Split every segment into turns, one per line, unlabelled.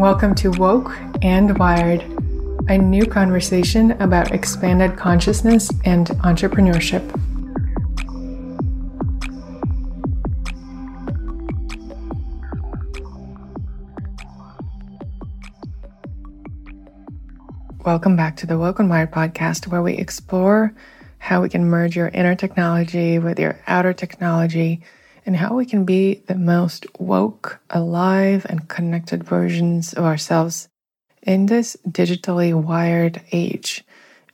Welcome to Woke and Wired, a new conversation about expanded consciousness and entrepreneurship. Welcome back to the Woke and Wired podcast, where we explore how we can merge your inner technology with your outer technology and how we can be the most woke, alive, and connected versions of ourselves in this digitally wired age,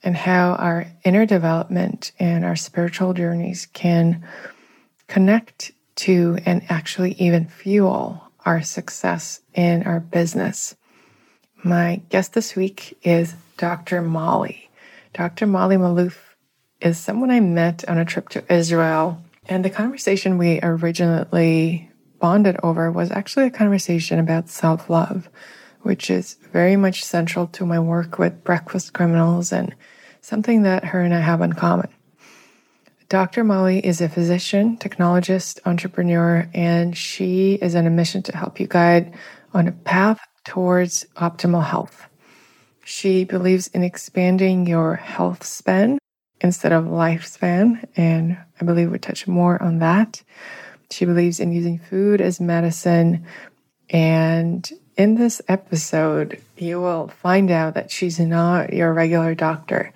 and how our inner development and our spiritual journeys can connect to and actually even fuel our success in our business. My guest this week is Dr. Molly. Dr. Molly Maloof is someone I met on a trip to Israel and the conversation we originally bonded over was actually a conversation about self love, which is very much central to my work with breakfast criminals and something that her and I have in common. Dr. Molly is a physician, technologist, entrepreneur, and she is on a mission to help you guide on a path towards optimal health. She believes in expanding your health span instead of lifespan. And I believe we touch more on that. She believes in using food as medicine. And in this episode, you will find out that she's not your regular doctor.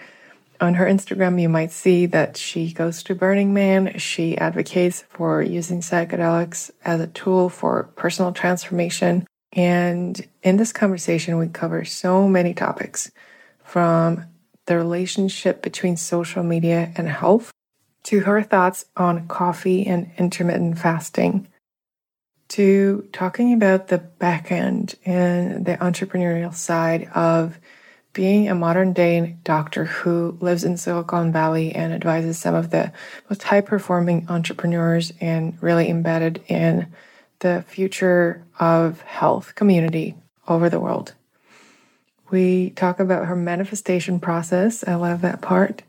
On her Instagram, you might see that she goes to Burning Man. She advocates for using psychedelics as a tool for personal transformation. And in this conversation, we cover so many topics from the relationship between social media and health, to her thoughts on coffee and intermittent fasting, to talking about the back end and the entrepreneurial side of being a modern day doctor who lives in Silicon Valley and advises some of the most high performing entrepreneurs and really embedded in the future of health community over the world. We talk about her manifestation process. I love that part.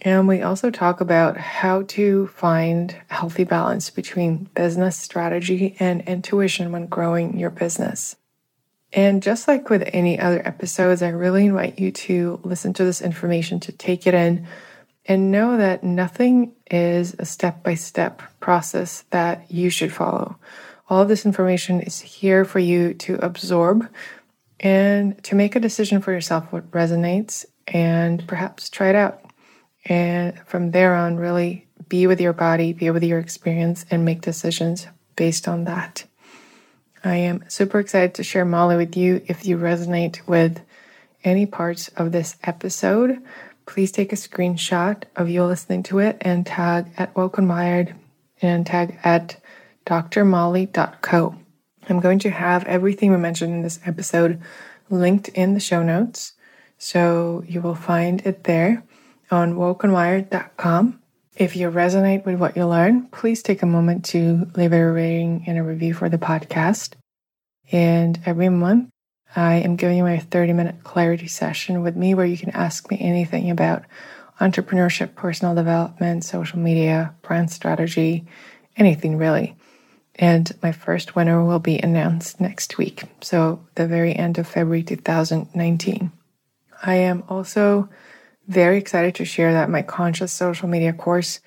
And we also talk about how to find healthy balance between business strategy and intuition when growing your business. And just like with any other episodes, I really invite you to listen to this information, to take it in, and know that nothing is a step by step process that you should follow. All of this information is here for you to absorb and to make a decision for yourself what resonates and perhaps try it out. And from there on, really be with your body, be with your experience, and make decisions based on that. I am super excited to share Molly with you. If you resonate with any parts of this episode, please take a screenshot of you listening to it and tag at Woke and Wired and tag at drmolly.co. I'm going to have everything we mentioned in this episode linked in the show notes. So you will find it there on wokeandwired.com. If you resonate with what you learn, please take a moment to leave a rating and a review for the podcast. And every month, I am giving you a 30 minute clarity session with me where you can ask me anything about entrepreneurship, personal development, social media, brand strategy, anything really. And my first winner will be announced next week. So, the very end of February 2019. I am also very excited to share that my conscious social media course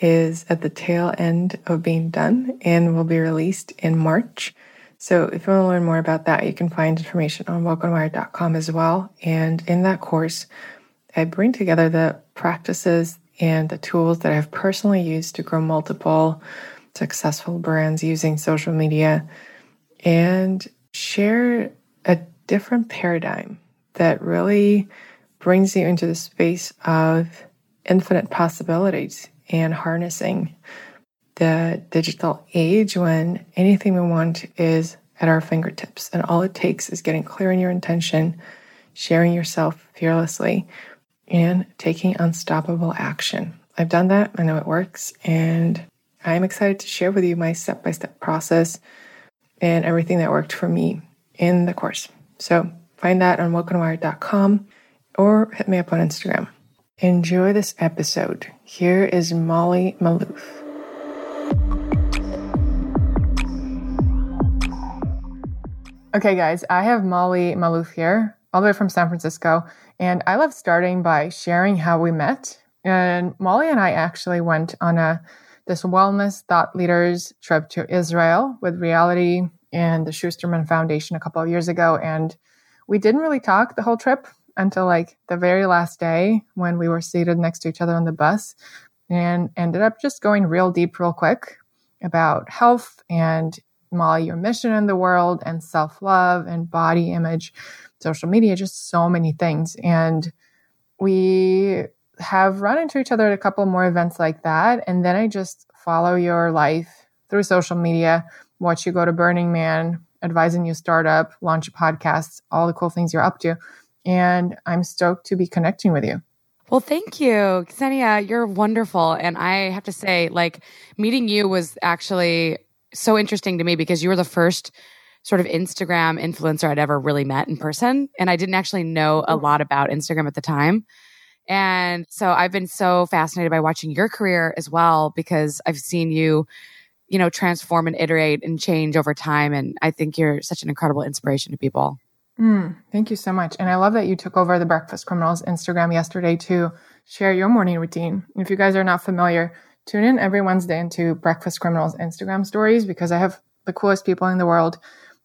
is at the tail end of being done and will be released in March. So, if you want to learn more about that, you can find information on wokeandwired.com as well. And in that course, I bring together the practices and the tools that I've personally used to grow multiple successful brands using social media and share a different paradigm that really brings you into the space of infinite possibilities and harnessing the digital age when anything we want is at our fingertips. And all it takes is getting clear in your intention, sharing yourself fearlessly, and taking unstoppable action. I've done that. I know it works. And I'm excited to share with you my step by step process and everything that worked for me in the course. So find that on wokeandwired.com or hit me up on Instagram. Enjoy this episode. Here is Molly Maloof.
Okay, guys, I have Molly Maloof here, all the way from San Francisco. And I love starting by sharing how we met. And Molly and I actually went on a this wellness thought leaders trip to Israel with reality and the Schusterman Foundation a couple of years ago. And we didn't really talk the whole trip until like the very last day when we were seated next to each other on the bus and ended up just going real deep, real quick about health and Molly, your mission in the world and self love and body image, social media, just so many things. And we have run into each other at a couple more events like that. And then I just follow your life through social media, watch you go to Burning Man, advising you startup, launch a podcast, all the cool things you're up to. And I'm stoked to be connecting with you.
Well, thank you, Ksenia. You're wonderful. And I have to say, like, meeting you was actually so interesting to me because you were the first sort of Instagram influencer I'd ever really met in person. And I didn't actually know a mm. lot about Instagram at the time. And so I've been so fascinated by watching your career as well because I've seen you, you know, transform and iterate and change over time. And I think you're such an incredible inspiration to people.
Mm, thank you so much. And I love that you took over the Breakfast Criminals Instagram yesterday to share your morning routine. If you guys are not familiar, tune in every Wednesday into Breakfast Criminals Instagram stories because I have the coolest people in the world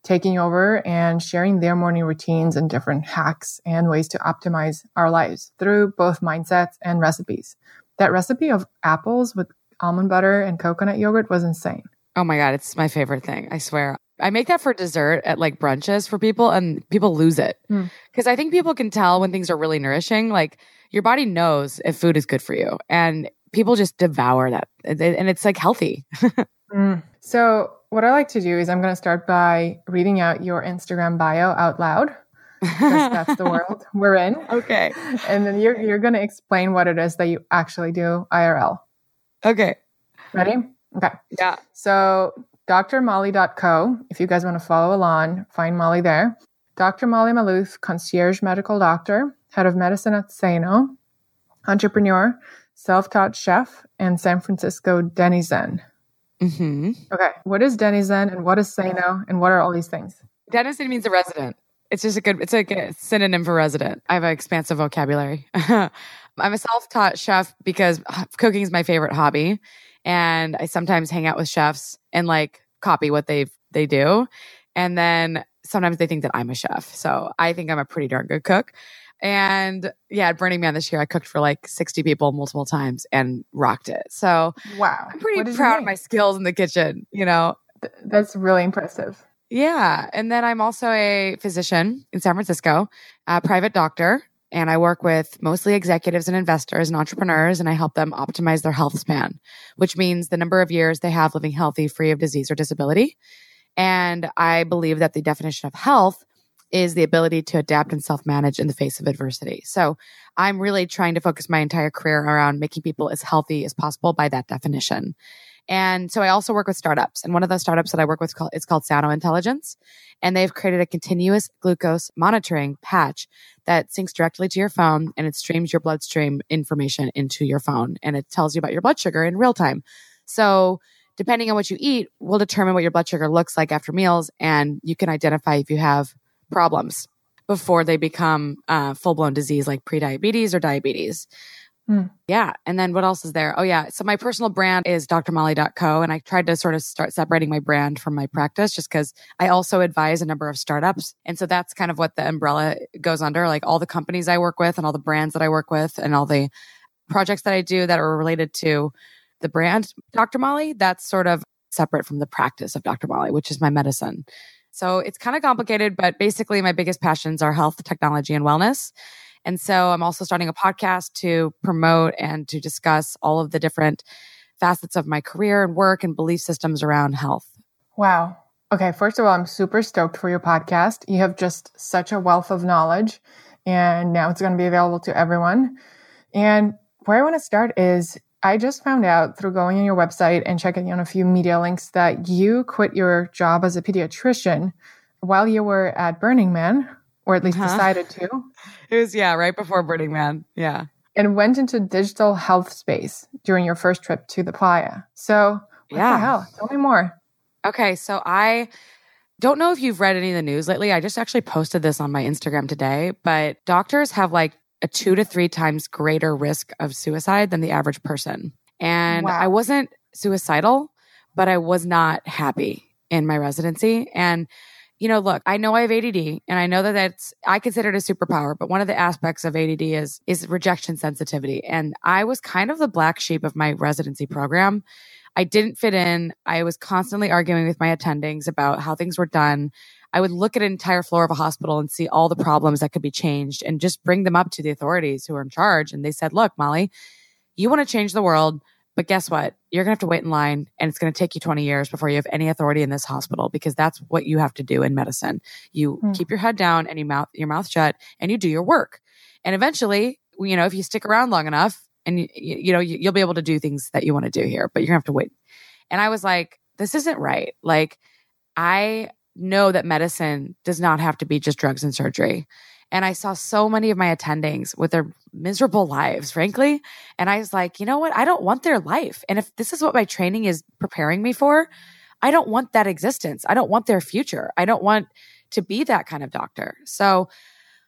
taking over and sharing their morning routines and different hacks and ways to optimize our lives through both mindsets and recipes. That recipe of apples with almond butter and coconut yogurt was insane.
Oh my God, it's my favorite thing. I swear. I make that for dessert at like brunches for people and people lose it. Because hmm. I think people can tell when things are really nourishing. Like your body knows if food is good for you. And people just devour that and it's like healthy.
mm. So, what I like to do is I'm going to start by reading out your Instagram bio out loud. because that's the world we're in.
Okay.
And then you're you're going to explain what it is that you actually do IRL.
Okay.
Ready? Okay.
Yeah.
So, drmolly.co, if you guys want to follow along, find Molly there. Dr. Molly Maloof, concierge medical doctor, head of medicine at Sano, entrepreneur, self taught chef, and San Francisco denizen.
Mm-hmm.
Okay. What is denizen and what is Sano and what are all these things?
Denizen means a resident. It's just a good, it's like a synonym for resident. I have an expansive vocabulary. I'm a self taught chef because cooking is my favorite hobby. And I sometimes hang out with chefs and like copy what they they do. And then sometimes they think that I'm a chef. So I think I'm a pretty darn good cook. And yeah, at Burning Man this year, I cooked for like 60 people multiple times and rocked it. So
wow,
I'm pretty proud of my skills in the kitchen, you know.
That's really impressive.
Yeah. And then I'm also a physician in San Francisco, a private doctor, and I work with mostly executives and investors and entrepreneurs, and I help them optimize their health span, which means the number of years they have living healthy, free of disease or disability. And I believe that the definition of health is the ability to adapt and self manage in the face of adversity. So I'm really trying to focus my entire career around making people as healthy as possible by that definition. And so I also work with startups. And one of the startups that I work with is called, Sano Intelligence. And they've created a continuous glucose monitoring patch that syncs directly to your phone and it streams your bloodstream information into your phone and it tells you about your blood sugar in real time. So depending on what you eat will determine what your blood sugar looks like after meals and you can identify if you have problems before they become uh, full blown disease like prediabetes or diabetes. Mm. Yeah. And then what else is there? Oh, yeah. So my personal brand is drmolly.co. And I tried to sort of start separating my brand from my practice just because I also advise a number of startups. And so that's kind of what the umbrella goes under like all the companies I work with and all the brands that I work with and all the projects that I do that are related to the brand Dr. Molly. That's sort of separate from the practice of Dr. Molly, which is my medicine. So it's kind of complicated, but basically my biggest passions are health, technology, and wellness. And so I'm also starting a podcast to promote and to discuss all of the different facets of my career and work and belief systems around health.
Wow. Okay. First of all, I'm super stoked for your podcast. You have just such a wealth of knowledge, and now it's going to be available to everyone. And where I want to start is I just found out through going on your website and checking on a few media links that you quit your job as a pediatrician while you were at Burning Man, or at least huh? decided to.
It was, yeah, right before Burning Man. Yeah.
And went into digital health space during your first trip to the playa. So, what yeah. the hell? Tell me more.
Okay. So, I don't know if you've read any of the news lately. I just actually posted this on my Instagram today, but doctors have like a two to three times greater risk of suicide than the average person. And wow. I wasn't suicidal, but I was not happy in my residency. And, you know, look, I know I have ADD and I know that that's, I consider it a superpower, but one of the aspects of ADD is, is rejection sensitivity. And I was kind of the black sheep of my residency program. I didn't fit in. I was constantly arguing with my attendings about how things were done. I would look at an entire floor of a hospital and see all the problems that could be changed and just bring them up to the authorities who are in charge. And they said, look, Molly, you want to change the world. But guess what? You're going to have to wait in line and it's going to take you 20 years before you have any authority in this hospital because that's what you have to do in medicine. You mm. keep your head down and you mouth, your mouth shut and you do your work. And eventually, you know, if you stick around long enough and you, you know, you'll be able to do things that you want to do here, but you're going to have to wait. And I was like, this isn't right. Like, I know that medicine does not have to be just drugs and surgery. And I saw so many of my attendings with their miserable lives, frankly. And I was like, you know what? I don't want their life. And if this is what my training is preparing me for, I don't want that existence. I don't want their future. I don't want to be that kind of doctor. So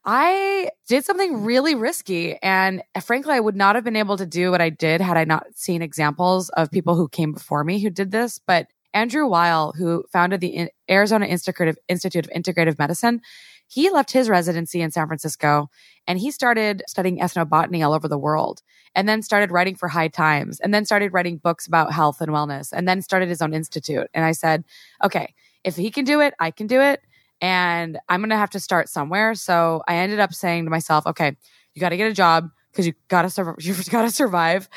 I did something really risky. And frankly, I would not have been able to do what I did had I not seen examples of people who came before me who did this. But Andrew Weil, who founded the Arizona Institute of Integrative Medicine, he left his residency in San Francisco and he started studying ethnobotany all over the world and then started writing for High Times and then started writing books about health and wellness and then started his own institute. And I said, okay, if he can do it, I can do it. And I'm going to have to start somewhere. So I ended up saying to myself, okay, you got to get a job because you got to survive. You've got to survive.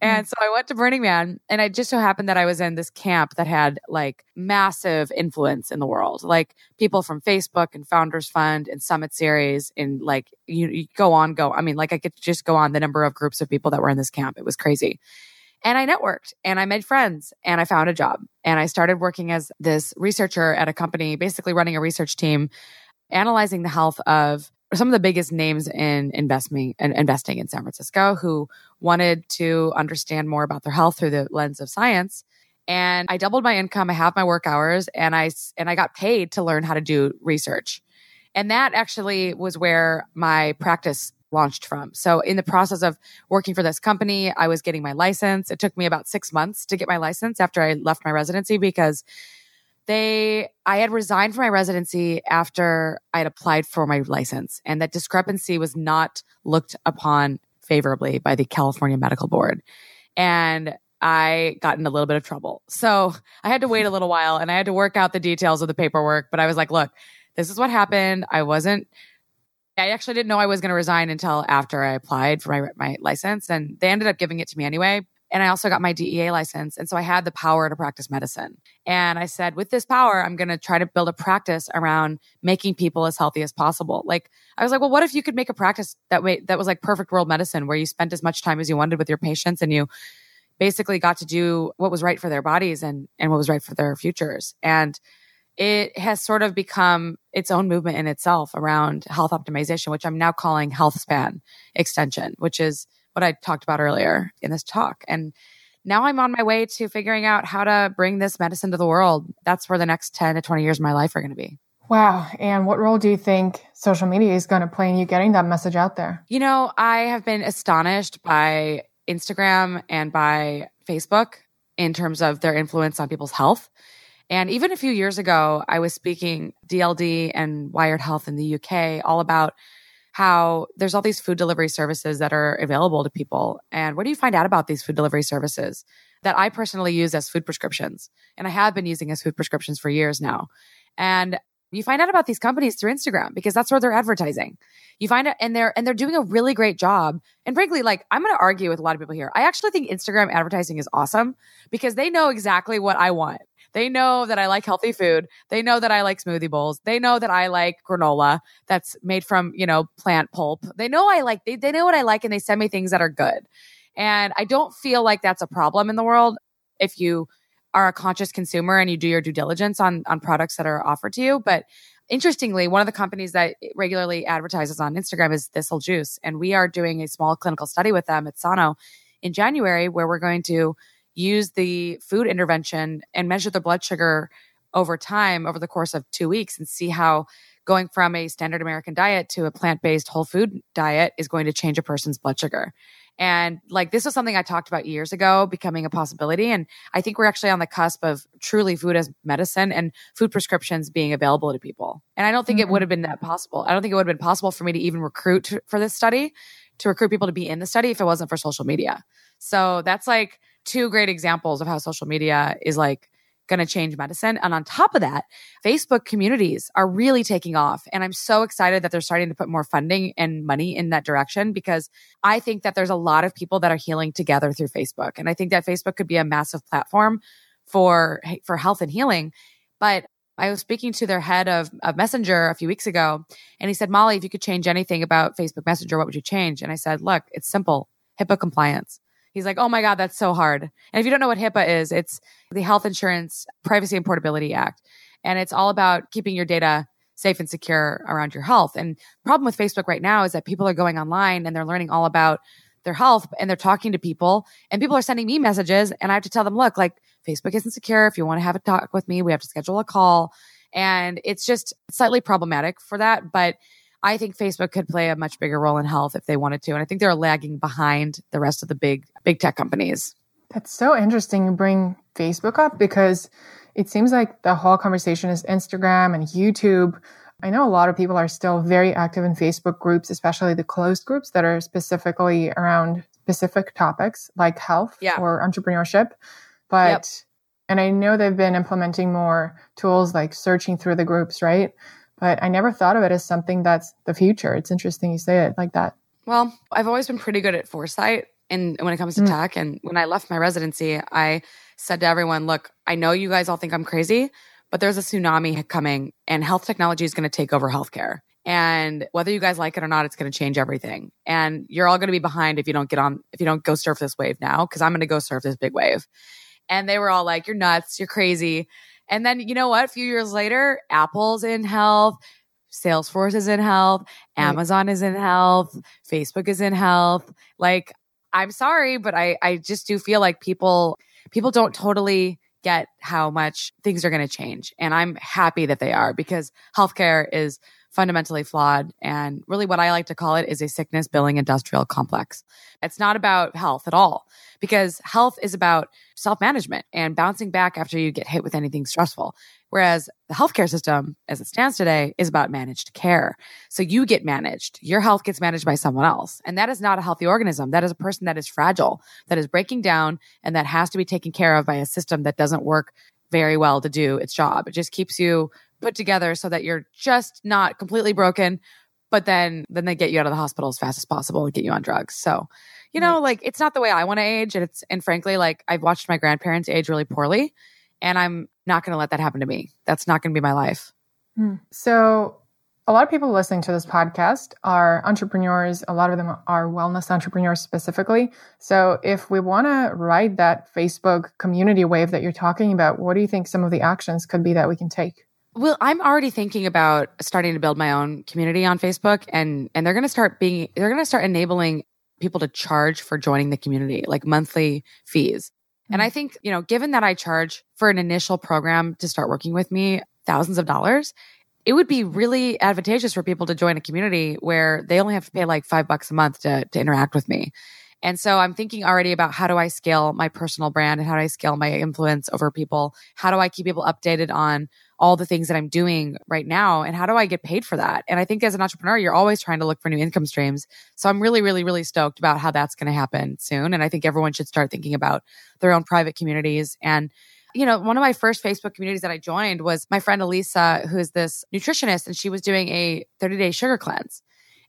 And mm. so I went to Burning Man and it just so happened that I was in this camp that had like massive influence in the world. Like people from Facebook and Founders Fund and Summit Series and like you, you go on, go. I mean, like I could just go on the number of groups of people that were in this camp. It was crazy. And I networked and I made friends and I found a job and I started working as this researcher at a company, basically running a research team, analyzing the health of some of the biggest names in investing and investing in San Francisco who wanted to understand more about their health through the lens of science. And I doubled my income. I have my work hours and I, and I got paid to learn how to do research. And that actually was where my practice launched from. So in the process of working for this company, I was getting my license. It took me about six months to get my license after I left my residency because they i had resigned from my residency after i had applied for my license and that discrepancy was not looked upon favorably by the california medical board. And i got in a little bit of trouble. So i had to wait a little while and i had to work out the details of the paperwork but i was like look this is what happened. I wasn't I actually didn't know I was going to resign until after I applied for my my license, and they ended up giving it to me anyway. And I also got my DEA license. And so I had the power to practice medicine. And I said, with this power, I'm going to try to build a practice around making people as healthy as possible. Like, I was like, well, what if you could make a practice that way, that was like perfect world medicine where you spent as much time as you wanted with your patients and you basically got to do what was right for their bodies and, and what was right for their futures. And it has sort of become its own movement in itself around health optimization, which I'm now calling health span extension, which is what I talked about earlier in this talk. And now I'm on my way to figuring out how to bring this medicine to the world. That's where the next 10 to 20 years of my life are going to be.
Wow. And what role do you think social media is going to play in you getting that message out there?
You know, I have been astonished by Instagram and by Facebook in terms of their influence on people's health. And even a few years ago, I was speaking DLD and Wired Health in the UK all about how there's all these food delivery services that are available to people. And what do you find out about these food delivery services that I personally use as food prescriptions? And I have been using as food prescriptions for years now. And you find out about these companies through Instagram because that's where they're advertising. You find it and they're and they're doing a really great job. And frankly, like I'm going to argue with a lot of people here. I actually think Instagram advertising is awesome because they know exactly what I want. They know that I like healthy food. They know that I like smoothie bowls. They know that I like granola that's made from, you know, plant pulp. They know I like, they, they know what I like and they send me things that are good. And I don't feel like that's a problem in the world if you are a conscious consumer and you do your due diligence on, on products that are offered to you. But interestingly, one of the companies that regularly advertises on Instagram is Thistle Juice. And we are doing a small clinical study with them at Sano in January where we're going to use the food intervention and measure the blood sugar over time, over the course of two weeks, and see how going from a standard American diet to a plant based whole food diet is going to change a person's blood sugar. And like this was something I talked about years ago becoming a possibility. And I think we're actually on the cusp of truly food as medicine and food prescriptions being available to people. And I don't think mm-hmm. it would have been that possible. I don't think it would have been possible for me to even recruit for this study, to recruit people to be in the study if it wasn't for social media. So that's like two great examples of how social media is like going to change medicine. And on top of that, Facebook communities are really taking off. And I'm so excited that they're starting to put more funding and money in that direction because I think that there's a lot of people that are healing together through Facebook. And I think that Facebook could be a massive platform for, for health and healing. But I was speaking to their head of, of Messenger a few weeks ago, and he said, Molly, if you could change anything about Facebook Messenger, what would you change? And I said, look, it's simple HIPAA compliance. He's like, oh my God, that's so hard. And if you don't know what HIPAA is, it's the Health Insurance Privacy and Portability Act. And it's all about keeping your data safe and secure around your health. And the problem with Facebook right now is that people are going online and they're learning all about their health and they're talking to people and people are sending me messages and I have to tell them, look, like Facebook isn't secure. If you want to have a talk with me, we have to schedule a call. And it's just slightly problematic for that. But I think Facebook could play a much bigger role in health if they wanted to. And I think they're lagging behind the rest of the big, big tech companies.
That's so interesting you bring Facebook up because it seems like the whole conversation is Instagram and YouTube. I know a lot of people are still very active in Facebook groups, especially the closed groups that are specifically around specific topics like health yeah. or entrepreneurship. But, yep. and I know they've been implementing more tools like searching through the groups, right? But I never thought of it as something that's the future. It's interesting you say it like that.
Well, I've always been pretty good at foresight and when it comes to mm. tech. And when I left my residency, I said to everyone, look, I know you guys all think I'm crazy, but there's a tsunami coming and health technology is going to take over healthcare. And whether you guys like it or not, it's going to change everything. And you're all going to be behind if you don't get on, if you don't go surf this wave now, because I'm going to go surf this big wave. And they were all like, you're nuts, you're crazy. And then you know what? A few years later, Apple's in health, Salesforce is in health, Amazon is in health, Facebook is in health. Like, I'm sorry, but I, I just do feel like people, people don't totally get how much things are going to change. And I'm happy that they are because healthcare is fundamentally flawed. And really, what I like to call it is a sickness billing industrial complex. It's not about health at all because health is about self management and bouncing back after you get hit with anything stressful. Whereas the healthcare system, as it stands today, is about managed care. So you get managed. Your health gets managed by someone else. And that is not a healthy organism. That is a person that is fragile, that is breaking down, and that has to be taken care of by a system that doesn't work very well to do its job. It just keeps you put together so that you're just not completely broken, but then then they get you out of the hospital as fast as possible and get you on drugs. So, you know, right. like it's not the way I want to age. And it's and frankly, like I've watched my grandparents age really poorly. And I'm not gonna let that happen to me. That's not gonna be my life.
Hmm. So a lot of people listening to this podcast are entrepreneurs. A lot of them are wellness entrepreneurs specifically. So, if we want to ride that Facebook community wave that you're talking about, what do you think some of the actions could be that we can take?
Well, I'm already thinking about starting to build my own community on Facebook and and they're going to start being they're going to start enabling people to charge for joining the community, like monthly fees. Mm-hmm. And I think, you know, given that I charge for an initial program to start working with me thousands of dollars, it would be really advantageous for people to join a community where they only have to pay like 5 bucks a month to to interact with me. And so I'm thinking already about how do I scale my personal brand and how do I scale my influence over people? How do I keep people updated on all the things that I'm doing right now and how do I get paid for that? And I think as an entrepreneur, you're always trying to look for new income streams. So I'm really, really, really stoked about how that's going to happen soon. And I think everyone should start thinking about their own private communities. And, you know, one of my first Facebook communities that I joined was my friend Elisa, who is this nutritionist, and she was doing a 30 day sugar cleanse.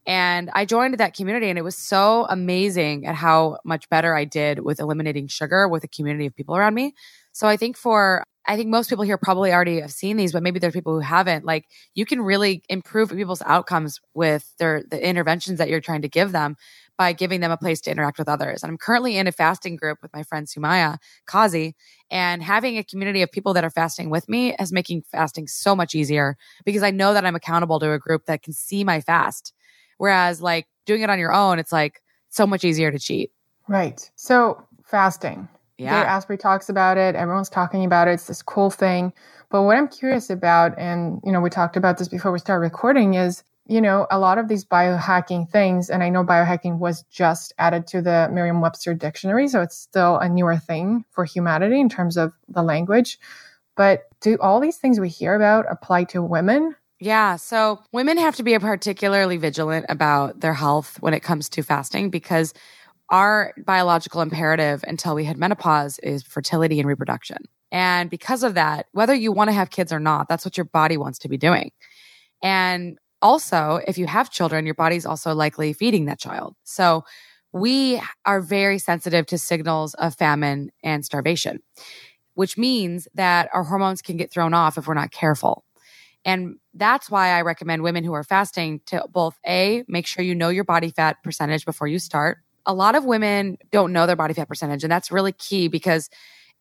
And I joined that community and it was so amazing at how much better I did with eliminating sugar with a community of people around me. So I think for I think most people here probably already have seen these, but maybe there's people who haven't. Like you can really improve people's outcomes with their the interventions that you're trying to give them by giving them a place to interact with others. And I'm currently in a fasting group with my friend Sumaya Kazi, and having a community of people that are fasting with me is making fasting so much easier because I know that I'm accountable to a group that can see my fast. Whereas like doing it on your own, it's like so much easier to cheat.
Right. So fasting
Yeah.
Dave Asprey talks about it. Everyone's talking about it. It's this cool thing. But what I'm curious about, and you know, we talked about this before we started recording, is you know, a lot of these biohacking things, and I know biohacking was just added to the Merriam Webster dictionary, so it's still a newer thing for humanity in terms of the language. But do all these things we hear about apply to women?
Yeah. So women have to be particularly vigilant about their health when it comes to fasting because our biological imperative until we hit menopause is fertility and reproduction. And because of that, whether you want to have kids or not, that's what your body wants to be doing. And also, if you have children, your body's also likely feeding that child. So we are very sensitive to signals of famine and starvation, which means that our hormones can get thrown off if we're not careful. And that's why I recommend women who are fasting to both A, make sure you know your body fat percentage before you start. A lot of women don't know their body fat percentage, and that's really key because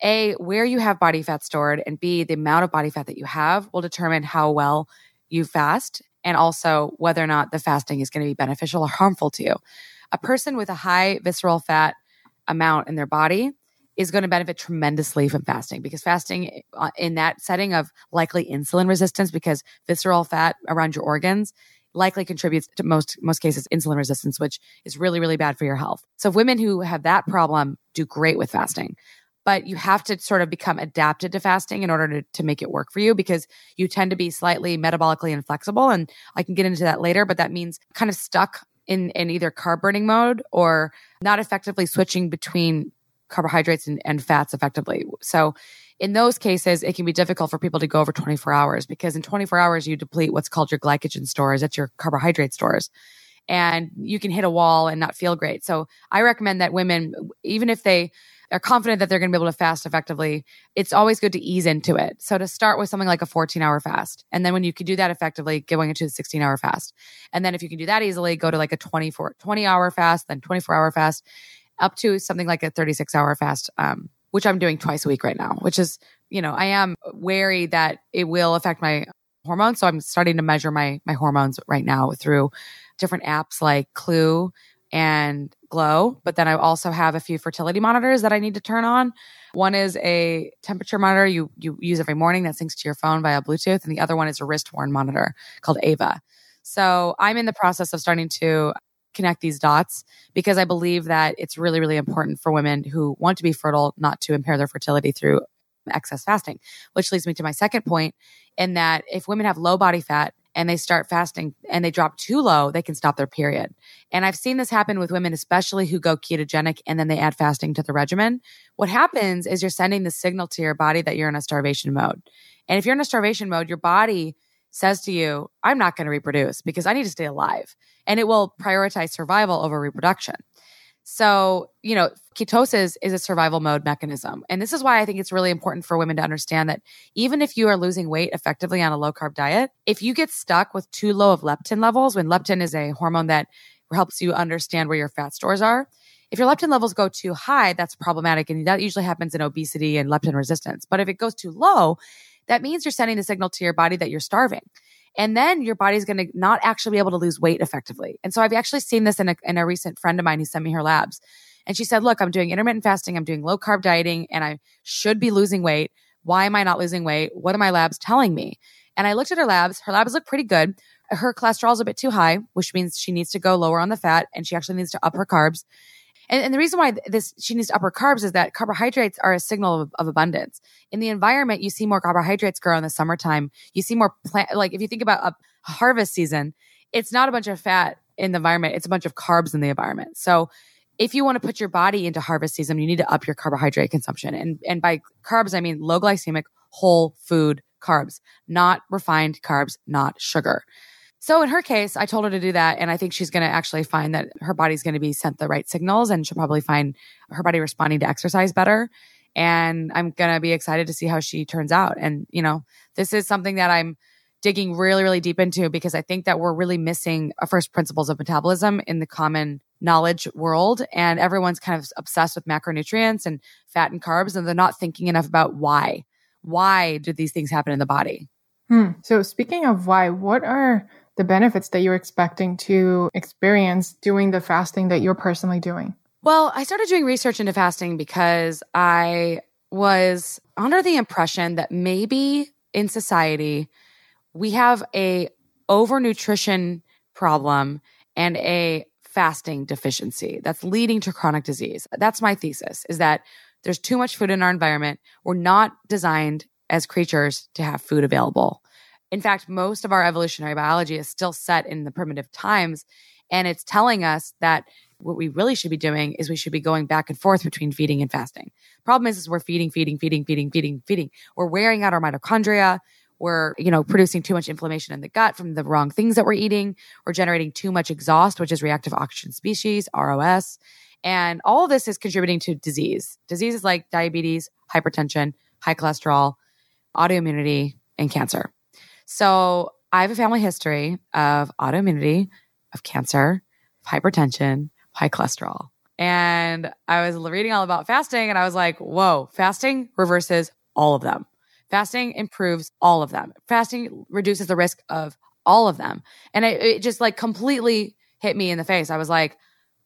A, where you have body fat stored, and B, the amount of body fat that you have will determine how well you fast and also whether or not the fasting is going to be beneficial or harmful to you. A person with a high visceral fat amount in their body is going to benefit tremendously from fasting because fasting uh, in that setting of likely insulin resistance because visceral fat around your organs likely contributes to most most cases insulin resistance which is really really bad for your health. So women who have that problem do great with fasting but you have to sort of become adapted to fasting in order to, to make it work for you because you tend to be slightly metabolically inflexible. And I can get into that later, but that means kind of stuck in, in either carb burning mode or not effectively switching between carbohydrates and, and fats effectively. So in those cases, it can be difficult for people to go over 24 hours because in 24 hours, you deplete what's called your glycogen stores. That's your carbohydrate stores. And you can hit a wall and not feel great. So I recommend that women, even if they are confident that they're going to be able to fast effectively, it's always good to ease into it. So to start with something like a 14 hour fast. And then when you can do that effectively, going into the 16 hour fast. And then if you can do that easily, go to like a 24, 20 hour fast, then 24 hour fast, up to something like a 36 hour fast, um, which I'm doing twice a week right now, which is, you know, I am wary that it will affect my hormones. So I'm starting to measure my, my hormones right now through different apps like Clue and Glow, but then I also have a few fertility monitors that I need to turn on. One is a temperature monitor you you use every morning that syncs to your phone via Bluetooth, and the other one is a wrist worn monitor called Ava. So I'm in the process of starting to connect these dots because I believe that it's really really important for women who want to be fertile not to impair their fertility through excess fasting, which leads me to my second point in that if women have low body fat and they start fasting and they drop too low, they can stop their period. And I've seen this happen with women, especially who go ketogenic and then they add fasting to the regimen. What happens is you're sending the signal to your body that you're in a starvation mode. And if you're in a starvation mode, your body says to you, I'm not going to reproduce because I need to stay alive. And it will prioritize survival over reproduction. So, you know, ketosis is a survival mode mechanism. And this is why I think it's really important for women to understand that even if you are losing weight effectively on a low carb diet, if you get stuck with too low of leptin levels, when leptin is a hormone that helps you understand where your fat stores are, if your leptin levels go too high, that's problematic. And that usually happens in obesity and leptin resistance. But if it goes too low, that means you're sending the signal to your body that you're starving and then your body's going to not actually be able to lose weight effectively. And so I've actually seen this in a, in a recent friend of mine who sent me her labs. And she said, look, I'm doing intermittent fasting. I'm doing low carb dieting and I should be losing weight. Why am I not losing weight? What are my labs telling me? And I looked at her labs. Her labs look pretty good. Her cholesterol is a bit too high, which means she needs to go lower on the fat and she actually needs to up her carbs. And, and the reason why this she needs to upper carbs is that carbohydrates are a signal of, of, abundance. In the environment, you see more carbohydrates grow in the summertime. You see more plant like if you think about a harvest season, it's not a bunch of fat in the environment, it's a bunch of carbs in the environment. So if you want to put your body into harvest season, you need to up your carbohydrate consumption. And and by carbs, I mean low glycemic whole food carbs, not refined carbs, not sugar. So in her case, I told her to do that. And I think she's going to actually find that her body's going to be sent the right signals and she'll probably find her body responding to exercise better. And I'm going to be excited to see how she turns out. And, you know, this is something that I'm digging really, really deep into because I think that we're really missing a first principles of metabolism in the common knowledge world. And everyone's kind of obsessed with macronutrients and fat and carbs, and they're not thinking enough about why. Why do these things happen in the body?
Hmm. So, speaking of why, what are the benefits that you're expecting to experience doing the fasting that you're personally doing?
Well, I started doing research into fasting because I was under the impression that maybe in society we have a overnutrition problem and a fasting deficiency that's leading to chronic disease. That's my thesis is that there's too much food in our environment. We're not designed as creatures to have food available. In fact, most of our evolutionary biology is still set in the primitive times. And it's telling us that what we really should be doing is we should be going back and forth between feeding and fasting. Problem is, is we're feeding, feeding, feeding, feeding, feeding, feeding. We're wearing out our mitochondria. We're, you know, producing too much inflammation in the gut from the wrong things that we're eating. We're generating too much exhaust, which is reactive oxygen species, ROS. And all of this is contributing to disease. Diseases like diabetes, hypertension, high cholesterol, autoimmunity, and cancer. So I have a family history of autoimmunity, of cancer, of hypertension, high cholesterol. And I was reading all about fasting and I was like, whoa, fasting reverses all of them. Fasting improves all of them. Fasting reduces the risk of all of them. And it, it just like completely hit me in the face. I was like,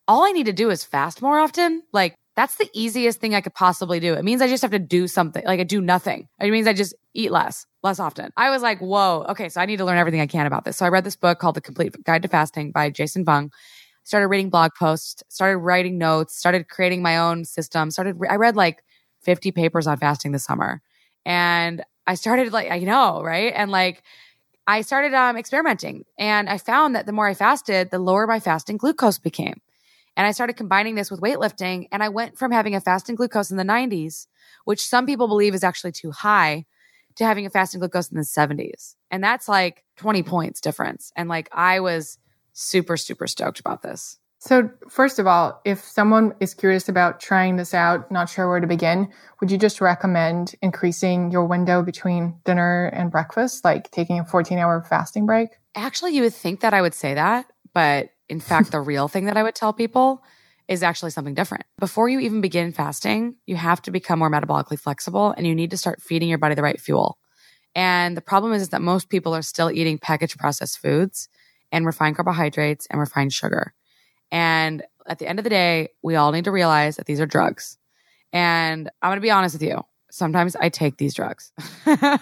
all I need to do is fast more often. Like that's the easiest thing I could possibly do. It means I just have to do something. Like I do nothing. It means I just eat less, less often. I was like, whoa, okay, so I need to learn everything I can about this. So I read this book called The Complete Guide to Fasting by Jason Fung. Started reading blog posts, started writing notes, started creating my own system. Started, I read like 50 papers on fasting this summer. And I started like, I know, right? And like, I started um, experimenting and I found that the more I fasted, the lower my fasting glucose became. And I started combining this with weightlifting. And I went from having a fasting glucose in the 90s, which some people believe is actually too high, to having a fasting glucose in the 70s. And that's like 20 points difference. And like I was super, super stoked about this.
So, first of all, if someone is curious about trying this out, not sure where to begin, would you just recommend increasing your window between dinner and breakfast, like taking a 14 hour fasting break?
Actually, you would think that I would say that, but in fact, the real thing that I would tell people is actually something different. Before you even begin fasting, you have to become more metabolically flexible and you need to start feeding your body the right fuel. And the problem is, is that most people are still eating packaged processed foods and refined carbohydrates and refined sugar. And at the end of the day, we all need to realize that these are drugs. And I'm going to be honest with you. Sometimes I take these drugs,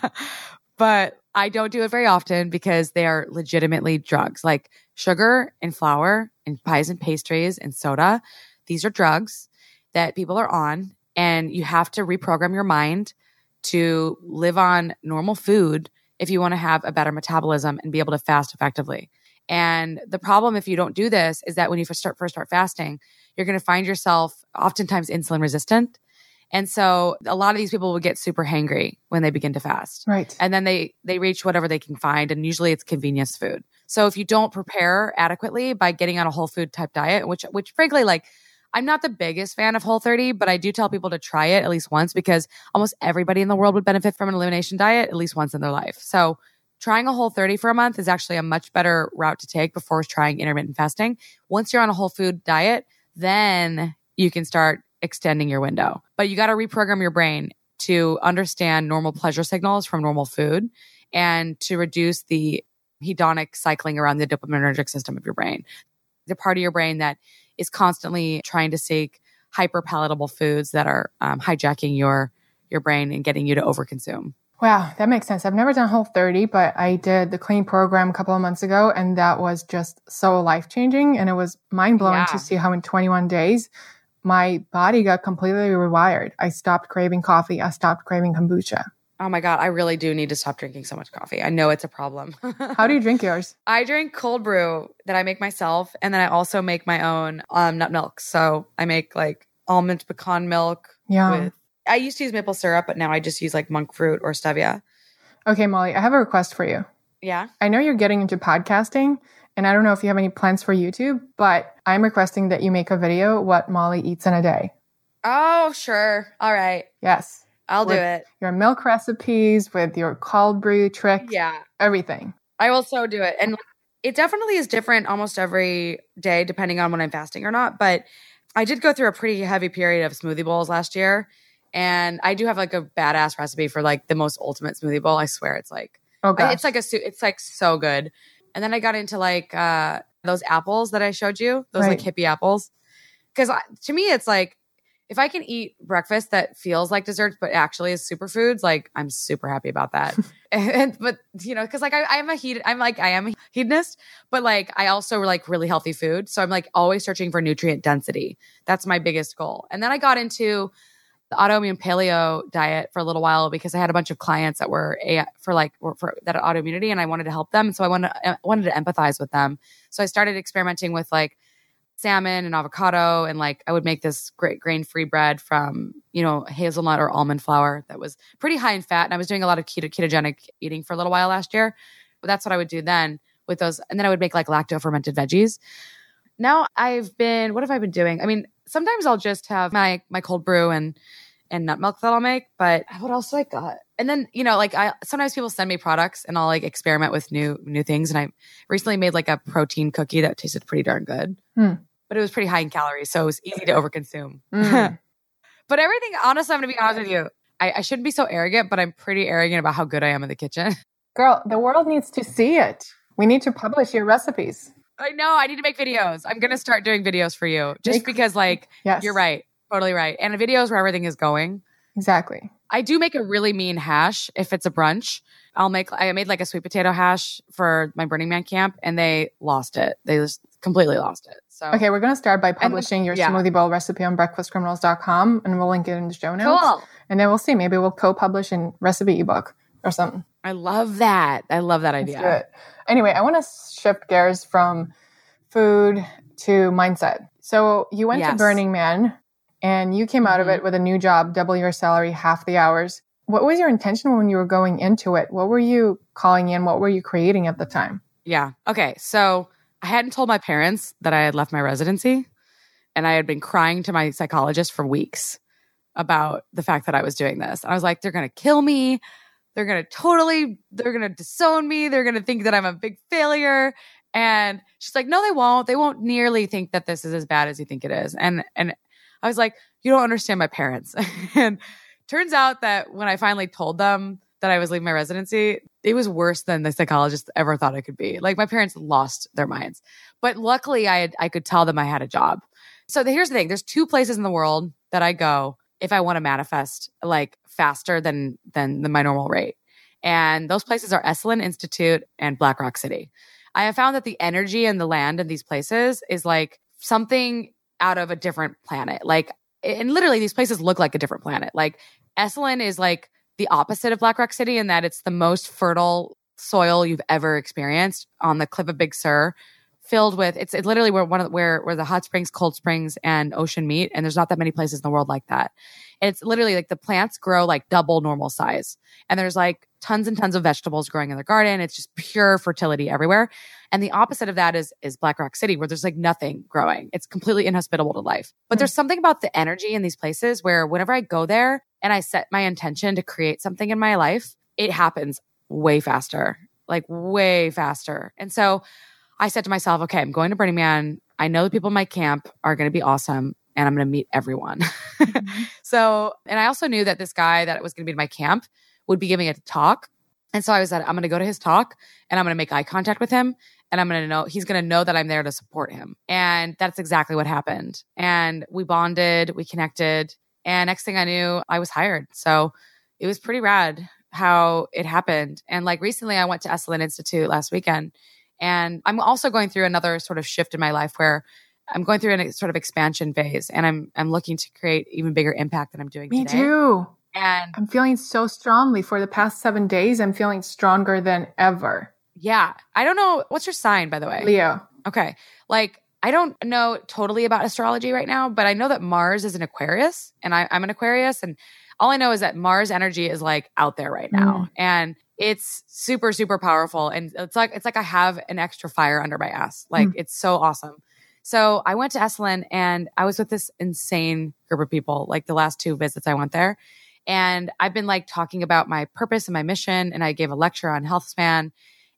but I don't do it very often because they are legitimately drugs like sugar and flour and pies and pastries and soda. These are drugs that people are on, and you have to reprogram your mind to live on normal food if you want to have a better metabolism and be able to fast effectively. And the problem if you don't do this is that when you first start first start fasting, you're going to find yourself oftentimes insulin resistant and so a lot of these people will get super hangry when they begin to fast.
Right.
And then they they reach whatever they can find and usually it's convenience food. So if you don't prepare adequately by getting on a whole food type diet, which which frankly like I'm not the biggest fan of Whole 30, but I do tell people to try it at least once because almost everybody in the world would benefit from an elimination diet at least once in their life. So trying a whole 30 for a month is actually a much better route to take before trying intermittent fasting. Once you're on a whole food diet, then you can start extending your window. But you got to reprogram your brain to understand normal pleasure signals from normal food and to reduce the hedonic cycling around the dopaminergic system of your brain. The part of your brain that is constantly trying to seek hyper palatable foods that are um, hijacking your your brain and getting you to overconsume.
Wow, that makes sense. I've never done Whole 30, but I did the clean program a couple of months ago, and that was just so life changing. And it was mind blowing yeah. to see how in 21 days my body got completely rewired. I stopped craving coffee. I stopped craving kombucha.
Oh my God, I really do need to stop drinking so much coffee. I know it's a problem.
How do you drink yours?
I drink cold brew that I make myself. And then I also make my own um, nut milk. So I make like almond pecan milk.
Yeah. With,
I used to use maple syrup, but now I just use like monk fruit or stevia.
Okay, Molly, I have a request for you.
Yeah.
I know you're getting into podcasting. And I don't know if you have any plans for YouTube, but I'm requesting that you make a video what Molly eats in a day.
Oh, sure. All right.
Yes.
I'll
with
do it.
Your milk recipes with your cold brew trick.
Yeah.
Everything.
I will so do it. And it definitely is different almost every day, depending on when I'm fasting or not. But I did go through a pretty heavy period of smoothie bowls last year. And I do have like a badass recipe for like the most ultimate smoothie bowl. I swear it's like,
oh, gosh.
it's like a, it's like so good. And then I got into like uh, those apples that I showed you, those right. like hippie apples. because to me, it's like if I can eat breakfast that feels like desserts but actually is superfoods, like I'm super happy about that. and, but you know, because like I, I'm a heat, I'm like I am a hedonist, but like I also like really healthy food, so I'm like always searching for nutrient density. That's my biggest goal. And then I got into the autoimmune paleo diet for a little while because I had a bunch of clients that were for like were for that autoimmunity, and I wanted to help them. So I wanted I uh, wanted to empathize with them. So I started experimenting with like salmon and avocado and like I would make this great grain free bread from you know hazelnut or almond flour that was pretty high in fat and I was doing a lot of keto- ketogenic eating for a little while last year but that's what I would do then with those and then I would make like lacto fermented veggies now I've been what have I been doing I mean sometimes I'll just have my my cold brew and and nut milk that I'll make but what else do I got and then you know like I sometimes people send me products and I'll like experiment with new new things and I recently made like a protein cookie that tasted pretty darn good
Hmm.
but it was pretty high in calories, so it was easy to overconsume.
Mm.
but everything, honestly, I'm gonna be honest with you. I, I shouldn't be so arrogant, but I'm pretty arrogant about how good I am in the kitchen.
Girl, the world needs to see it. We need to publish your recipes.
I know I need to make videos. I'm gonna start doing videos for you, just
Make-
because, like,
Yes.
you're right, totally right, and videos where everything is going.
Exactly.
I do make a really mean hash if it's a brunch. I'll make. I made like a sweet potato hash for my Burning Man camp, and they lost it. They just completely lost it. So
Okay, we're going to start by publishing your
yeah.
smoothie bowl recipe on breakfastcriminals.com and we'll link it in the show notes.
cool.
And then we'll see. Maybe we'll co publish a recipe ebook or something.
I love that. I love that idea.
Anyway, I want to shift gears from food to mindset. So you went to Burning Man and you came out of
Mhm.
it with a new job, double your salary, half the hours. What was your intention when you were going into it? What were you calling in? What were you creating at the time?
Yeah. Okay. So I hadn't told my parents that I had left my residency, and I had been crying to my psychologist for weeks about the fact that I was doing this. I was like, they're going to kill me. They're going to totally, they're going to disown me. They're going to think that I'm a big failure. And she's like, no, they won't. They won't nearly think that this is as bad as you think it is. And, and I was like, you don't understand my parents. and turns out that when I finally told them that I was leaving my residency, it was worse than the psychologist ever thought it could be. Like my parents lost their minds. But luckily I had, I could tell them I had a job. So the, here's the thing, there's two places in the world that I go if I want to manifest like faster than than the, my normal rate. And those places are Esalen Institute and Black Rock City. I have found that the energy and the land in these places is like something out of a different planet. Like and literally these places look like a different planet. Like Esalen is like the opposite of Black Rock City in that it's the most fertile soil you've ever experienced on the cliff of Big Sur, filled with it's, it's literally where one of the, where where the hot springs, cold springs, and ocean meet, and there's not that many places in the world like that. And it's literally like the plants grow like double normal size, and there's like tons and tons of vegetables growing in the garden. It's just pure fertility everywhere. And the opposite of that is is Black Rock City, where there's like nothing growing. It's completely inhospitable to life. But
Hmm.
there's something about the energy in these places where whenever I go there and I set my intention to create something in my life, it happens way faster, like way faster. And so I said to myself, okay, I'm going to Burning Man. I know the people in my camp are going to be awesome and I'm going to meet everyone. Mm-hmm. so, and I also knew that this guy that was going to be in my camp would be giving a talk. And so I was like, I'm going to go to his talk and I'm going to make eye contact with him and I'm going to know he's going to know that I'm there to support him. And that's exactly what happened. And we bonded, we connected, and next thing I knew, I was hired. So it was pretty rad how it happened. And like recently, I went to Esalen Institute last weekend, and I'm also going through another sort of shift in my life where I'm going through a sort of expansion phase, and I'm I'm looking to create even bigger impact than I'm doing
Me
today.
too.
And
I'm feeling so strongly for the past seven days. I'm feeling stronger than ever.
yeah, I don't know what's your sign, by the way.
Leo.
Okay. Like, I don't know totally about astrology right now, but I know that Mars is an Aquarius and I, I'm an Aquarius. And all I know is that Mars energy is like out there right now. Mm. And it's super, super powerful. And it's like, it's like I have an extra fire under my ass. Like,
Mm.
it's so awesome. So I went to Esalen and I was with this insane group of people, like the last two visits I went there. And I've been like talking about my purpose and my mission. And I gave a lecture on health span.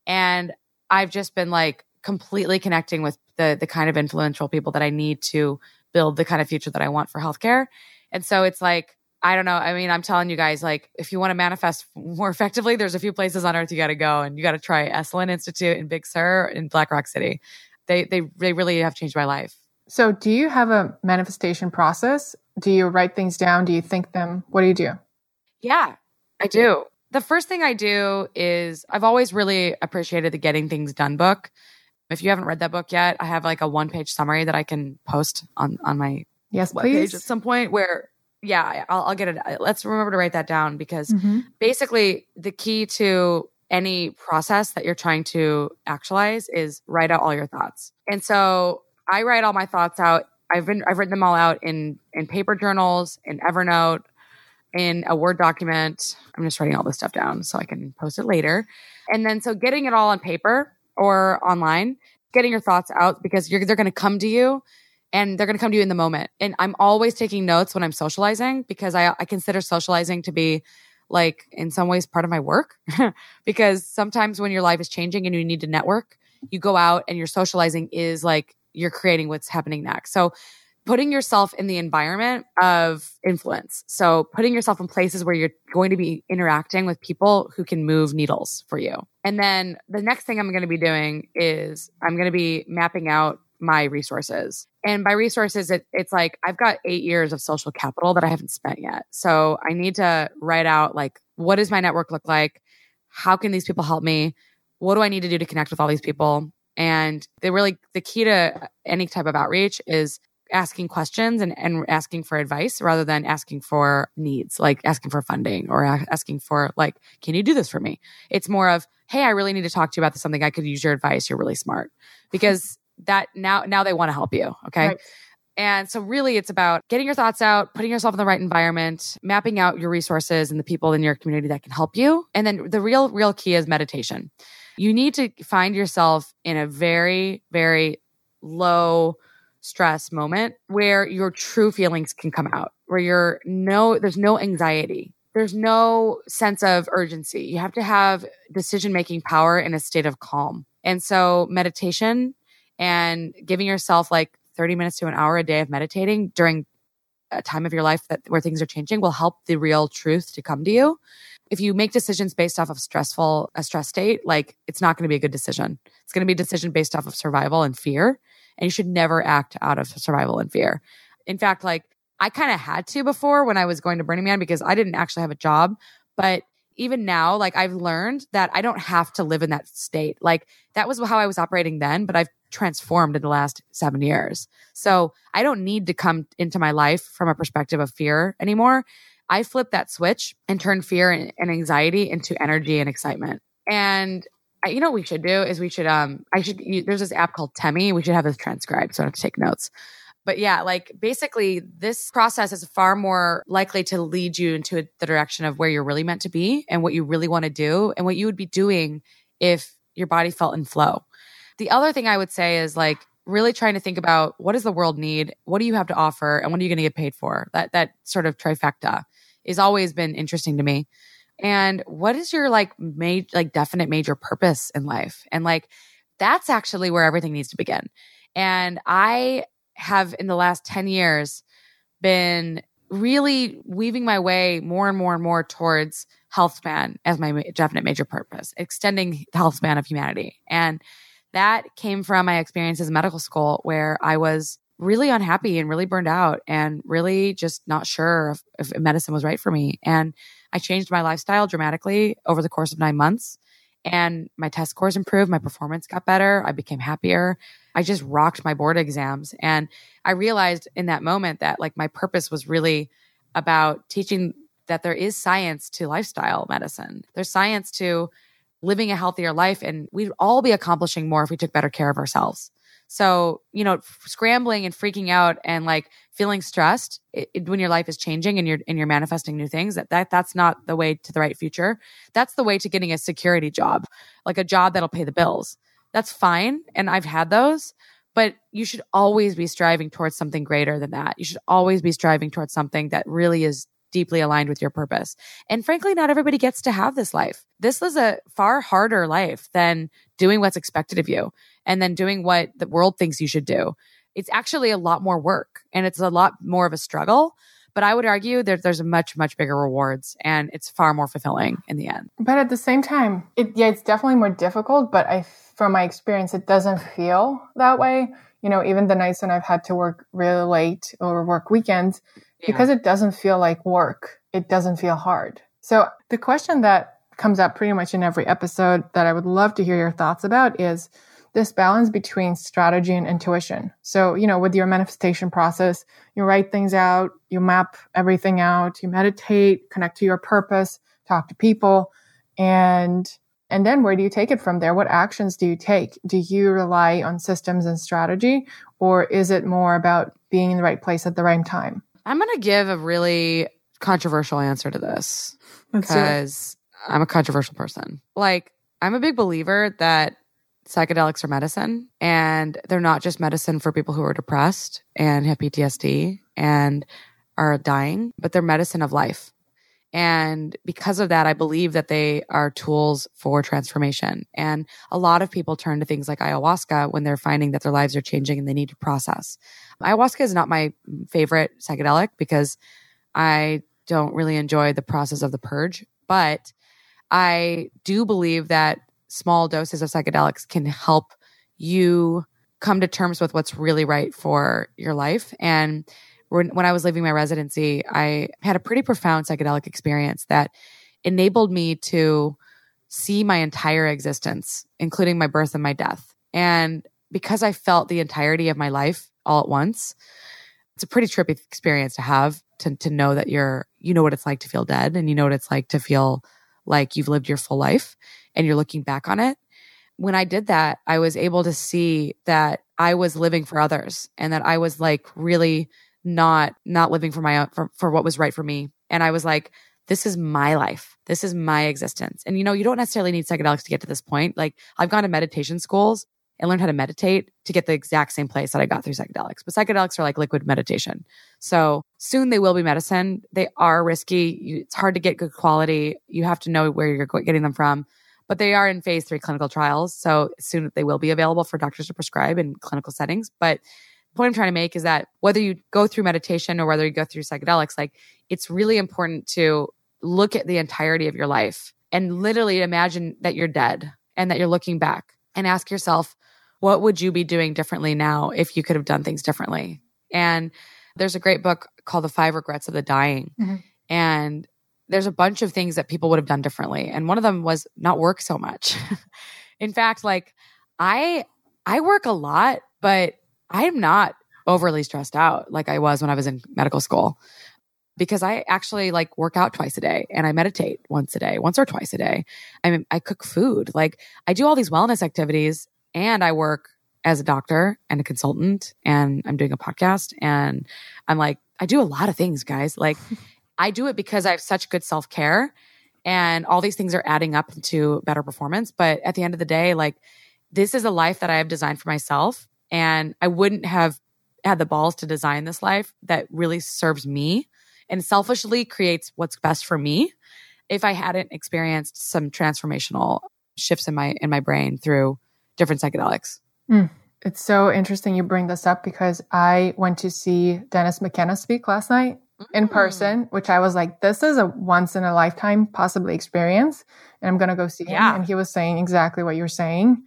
And I've just been like completely connecting with the the kind of influential people that I need to build the kind of future that I want for healthcare. And so it's like I don't know. I mean, I'm telling you guys, like, if you want to manifest more effectively, there's a few places on earth you got to go, and you got to try Esalen Institute in Big Sur in Black Rock City. They they they really have changed my life.
So, do you have a manifestation process? Do you write things down? Do you think them? What do you do?
Yeah, I do. The first thing I do is I've always really appreciated the Getting Things Done book. If you haven't read that book yet, I have like a one page summary that I can post on on my
yes, please.
at some point where yeah, I'll, I'll, get it. Let's remember to write that down because mm-hmm. basically the key to any process that you're trying to actualize is write out all your thoughts. And so I write all my thoughts out. I've been I've written them all out in in paper journals, in Evernote, in a Word document. I'm just writing all this stuff down so I can post it later. And then so getting it all on paper or online, getting your thoughts out because you're they're going to come to you and they're going to come to you in the moment. And I'm always taking notes when I'm socializing because I, I consider socializing to be like in some ways part of my work because sometimes when your life is changing and you need to network, you go out and your socializing is like you're creating what's happening next. So putting yourself in the environment of influence. So putting yourself in places where you're going to be interacting with people who can move needles for you. And then the next thing I'm going to be doing is I'm going to be mapping out my resources. And by resources, it, it's like I've got eight years of social capital that I haven't spent yet. So I need to write out like, what does my network look like? How can these people help me? What do I need to do to connect with all these people? And the really the key to any type of outreach is asking questions and, and asking for advice rather than asking for needs, like asking for funding or asking for like, can you do this for me? It's more of, hey, I really need to talk to you about this, something I could use your advice. You're really smart because that now now they want to help you. Okay. Right. And so really it's about getting your thoughts out, putting yourself in the right environment, mapping out your resources and the people in your community that can help you. And then the real, real key is meditation you need to find yourself in a very, very low stress moment where your true feelings can come out, where you're no, there's no anxiety. There's no sense of urgency. You have to have decision making power in a state of calm. And so meditation and giving yourself like 30 minutes to an hour a day of meditating during a time of your life that where things are changing will help the real truth to come to you. If you make decisions based off of stressful a stress state like it's not going to be a good decision. It's going to be a decision based off of survival and fear and you should never act out of survival and fear. In fact like i kind of had to before when i was going to burning man because i didn't actually have a job but even now like i've learned that i don't have to live in that state like that was how i was operating then but i've transformed in the last seven years so i don't need to come into my life from a perspective of fear anymore I flipped that switch and turned fear and, and anxiety into energy and excitement. And I, you know what we should do is we should um I should you, there's this app called Temi. We should have this transcribed so I don't have to take notes. But yeah, like basically this process is far more likely to lead you into the direction of where you're really meant to be and what you really want to do and what you would be doing if your body felt in flow. The other thing I would say is like really trying to think about what does the world need? What do you have to offer? And what are you going to get paid for? That that sort of trifecta is always been interesting to me. And what is your like major, like definite major purpose in life? And like that's actually where everything needs to begin. And I have in the last 10 years been really weaving my way more and more and more towards health span as my definite major purpose, extending the health span of humanity. And that came from my experiences in medical school where I was really unhappy and really burned out and really just not sure if, if medicine was right for me. And I changed my lifestyle dramatically over the course of nine months. And my test scores improved. My performance got better. I became happier. I just rocked my board exams. And I realized in that moment that like my purpose was really about teaching that there is science to lifestyle medicine. There's science to living a healthier life. And we'd all be accomplishing more if we took better care of ourselves. So, you know, scrambling and freaking out and like feeling stressed it, it, when your life is changing and you're and you're manifesting new things, that, that that's not the way to the right future. That's the way to getting a security job, like a job that'll pay the bills. That's fine, and I've had those, but you should always be striving towards something greater than that. You should always be striving towards something that really is deeply aligned with your purpose. And frankly, not everybody gets to have this life. This is a far harder life than doing what's expected of you and then doing what the world thinks you should do. It's actually a lot more work and it's a lot more of a struggle. But I would argue that there's much, much bigger rewards and it's far more fulfilling in the end.
But at the same time, it, yeah, it's definitely more difficult, but I, from my experience, it doesn't feel that way. You know, even the nights when I've had to work really late or work weekends, because it doesn't feel like work, it doesn't feel hard. So the question that comes up pretty much in every episode that I would love to hear your thoughts about is this balance between strategy and intuition. So, you know, with your manifestation process, you write things out, you map everything out, you meditate, connect to your purpose, talk to people, and and then where do you take it from there? What actions do you take? Do you rely on systems and strategy or is it more about being in the right place at the right time?
I'm going to give a really controversial answer to this because I'm a controversial person. Like, I'm a big believer that psychedelics are medicine and they're not just medicine for people who are depressed and have PTSD and are dying, but they're medicine of life. And because of that, I believe that they are tools for transformation. And a lot of people turn to things like ayahuasca when they're finding that their lives are changing and they need to process. Ayahuasca is not my favorite psychedelic because I don't really enjoy the process of the purge, but I do believe that small doses of psychedelics can help you come to terms with what's really right for your life. And when I was leaving my residency, I had a pretty profound psychedelic experience that enabled me to see my entire existence, including my birth and my death. And because I felt the entirety of my life all at once, it's a pretty trippy experience to have to, to know that you're, you know what it's like to feel dead and you know what it's like to feel like you've lived your full life and you're looking back on it. When I did that, I was able to see that I was living for others and that I was like really not not living for my own for, for what was right for me. And I was like, this is my life. This is my existence. And you know, you don't necessarily need psychedelics to get to this point. Like I've gone to meditation schools and learned how to meditate to get the exact same place that I got through psychedelics. But psychedelics are like liquid meditation. So soon they will be medicine. They are risky. It's hard to get good quality. You have to know where you're getting them from but they are in phase three clinical trials. So soon they will be available for doctors to prescribe in clinical settings. But point I'm trying to make is that whether you go through meditation or whether you go through psychedelics, like it's really important to look at the entirety of your life and literally imagine that you're dead and that you're looking back and ask yourself, what would you be doing differently now if you could have done things differently? And there's a great book called The Five Regrets of the Dying. Mm-hmm. And there's a bunch of things that people would have done differently. And one of them was not work so much. in fact, like I I work a lot, but I am not overly stressed out like I was when I was in medical school because I actually like work out twice a day and I meditate once a day, once or twice a day. I mean, I cook food. Like I do all these wellness activities and I work as a doctor and a consultant and I'm doing a podcast and I'm like, I do a lot of things, guys. Like I do it because I have such good self care and all these things are adding up to better performance. But at the end of the day, like this is a life that I have designed for myself. And I wouldn't have had the balls to design this life that really serves me and selfishly creates what's best for me if I hadn't experienced some transformational shifts in my in my brain through different psychedelics. Mm.
It's so interesting you bring this up because I went to see Dennis McKenna speak last night in mm. person, which I was like, this is a once in a lifetime possibly experience. And I'm going to go see yeah. him. And he was saying exactly what you're saying.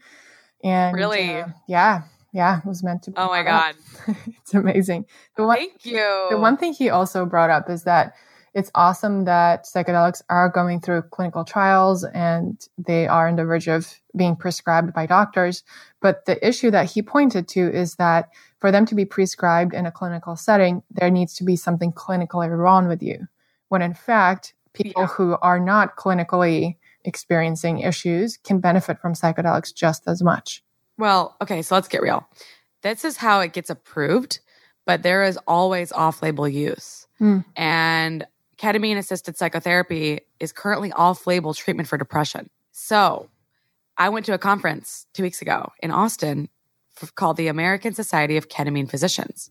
And
really,
uh, yeah, yeah, it was meant to be.
Oh my God.
it's amazing.
The one, Thank you.
The one thing he also brought up is that it's awesome that psychedelics are going through clinical trials and they are on the verge of being prescribed by doctors. But the issue that he pointed to is that for them to be prescribed in a clinical setting, there needs to be something clinically wrong with you. When in fact, people yeah. who are not clinically experiencing issues can benefit from psychedelics just as much.
Well, okay, so let's get real. This is how it gets approved, but there is always off label use. Mm. And ketamine assisted psychotherapy is currently off label treatment for depression. So I went to a conference two weeks ago in Austin called the American Society of Ketamine Physicians.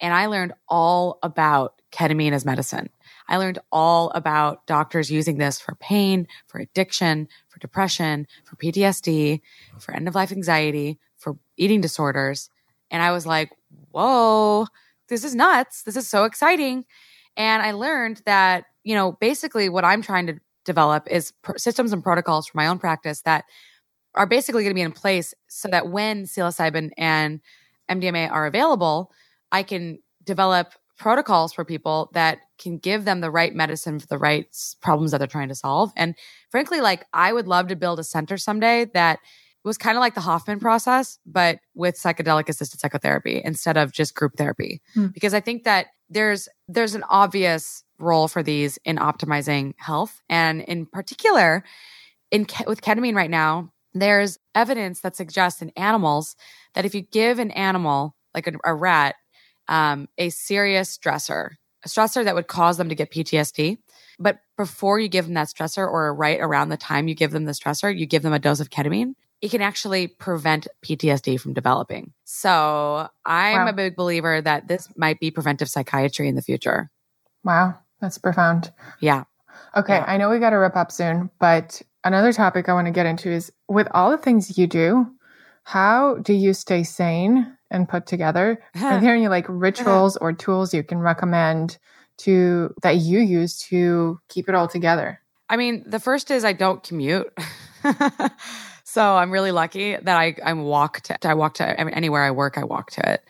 And I learned all about ketamine as medicine. I learned all about doctors using this for pain, for addiction, for depression, for PTSD, for end of life anxiety, for eating disorders. And I was like, whoa, this is nuts. This is so exciting. And I learned that, you know, basically what I'm trying to develop is pr- systems and protocols for my own practice that are basically going to be in place so that when psilocybin and MDMA are available, I can develop protocols for people that can give them the right medicine for the right problems that they're trying to solve. And frankly, like I would love to build a center someday that was kind of like the Hoffman process, but with psychedelic assisted psychotherapy instead of just group therapy. Hmm. Because I think that there's there's an obvious role for these in optimizing health, and in particular, in with ketamine right now, there's evidence that suggests in animals that if you give an animal like a, a rat um, a serious stressor, a stressor that would cause them to get PTSD. But before you give them that stressor or right around the time you give them the stressor, you give them a dose of ketamine it can actually prevent PTSD from developing. So I'm wow. a big believer that this might be preventive psychiatry in the future.
Wow, that's profound.
Yeah.
Okay, yeah. I know we got to wrap up soon, but another topic I want to get into is with all the things you do, how do you stay sane and put together? Are there any like rituals or tools you can recommend to that you use to keep it all together?
I mean, the first is I don't commute. So I'm really lucky that I I walk to I walk to anywhere I work I walk to it.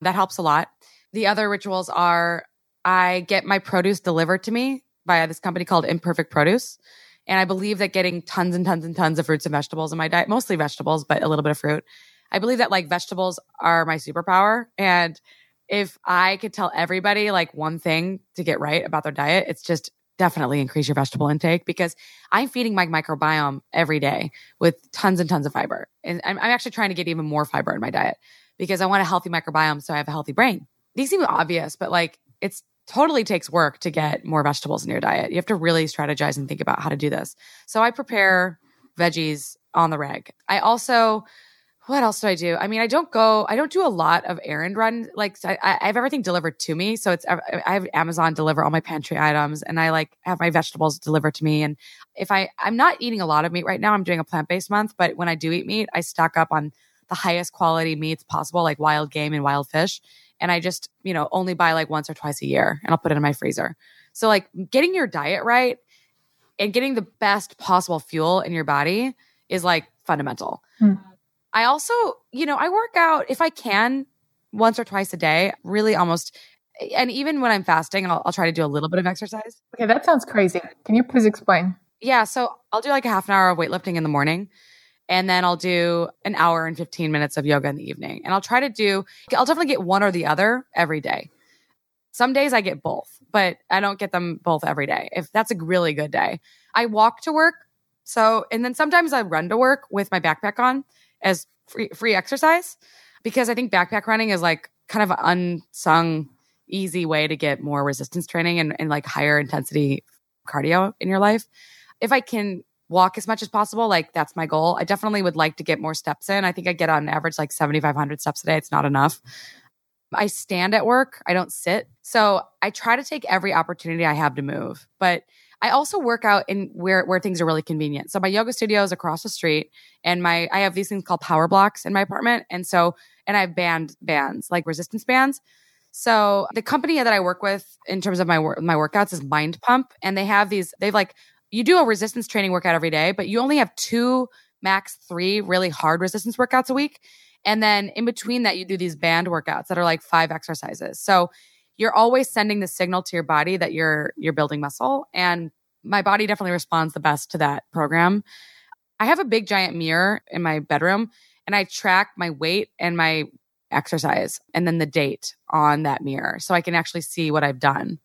That helps a lot. The other rituals are I get my produce delivered to me by this company called Imperfect Produce. And I believe that getting tons and tons and tons of fruits and vegetables in my diet, mostly vegetables, but a little bit of fruit. I believe that like vegetables are my superpower. And if I could tell everybody like one thing to get right about their diet, it's just definitely increase your vegetable intake because I'm feeding my microbiome every day with tons and tons of fiber. And I'm, I'm, actually trying to get even more fiber in my diet because I want a healthy microbiome so I have a healthy brain. These seem obvious, but like it's totally takes work to get more vegetables in your diet. You have to really strategize and think about how to do this. So I prepare veggies on the reg. I also what else do I do? I mean, I don't go, I don't do a lot of errand run. Like I, I, have everything delivered to me. So it's, I have Amazon deliver all my pantry items and I like have my vegetables delivered to me. And if I, I'm not eating a lot of meat right now, I'm doing a plant based month, but when I do eat meat, I stock up on the highest quality meats possible, like wild game and wild fish. And I just, you know, only buy like once or twice a year and I'll put it in my freezer. So like getting your diet right and getting the best possible fuel in your body is like fundamental. Hmm. I also, you know, I work out if I can once or twice a day, really almost. And even when I'm fasting, I'll, I'll try to do a little bit of exercise.
Okay, that sounds crazy. Can you please explain?
Yeah. So I'll do like a half an hour of weightlifting in the morning. And then I'll do an hour and 15 minutes of yoga in the evening. And I'll try to do, I'll definitely get one or the other every day. Some days I get both, but I don't get them both every day. If that's a really good day, I walk to work. So, and then sometimes I run to work with my backpack on as free free exercise because I think backpack running is like kind of an unsung easy way to get more resistance training and, and like higher intensity cardio in your life. If I can walk as much as possible, like that's my goal. I definitely would like to get more steps in. I think I get on average like 7,500 steps a day. It's not enough. I stand at work, I don't sit. So I try to take every opportunity I have to move. But I also work out in where where things are really convenient. So my yoga studio is across the street, and my I have these things called power blocks in my apartment, and so and I have band bands like resistance bands. So the company that I work with in terms of my my workouts is Mind Pump, and they have these. They've like you do a resistance training workout every day, but you only have two max three really hard resistance workouts a week. And then in between that, you do these band workouts that are like five exercises. So you're always sending the signal to your body that you're you're building muscle and my body definitely responds the best to that program. I have a big giant mirror in my bedroom and I track my weight and my exercise and then the date on that mirror so I can actually see what I've done.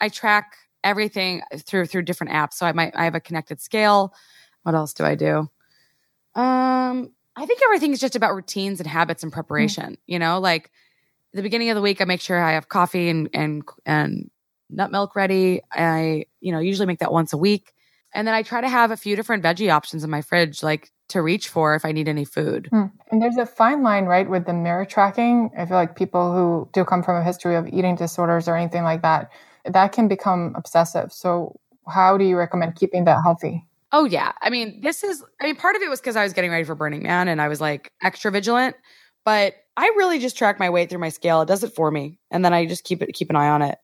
I track everything through through different apps. So I might I have a connected scale. What else do I do? Um I think everything is just about routines and habits and preparation, mm-hmm. you know, like the beginning of the week, I make sure I have coffee and and and nut milk ready. I you know usually make that once a week, and then I try to have a few different veggie options in my fridge, like to reach for if I need any food. Hmm.
And there's a fine line, right, with the mirror tracking. I feel like people who do come from a history of eating disorders or anything like that, that can become obsessive. So, how do you recommend keeping that healthy?
Oh yeah, I mean, this is. I mean, part of it was because I was getting ready for Burning Man, and I was like extra vigilant. But I really just track my weight through my scale. It does it for me. And then I just keep it keep an eye on it.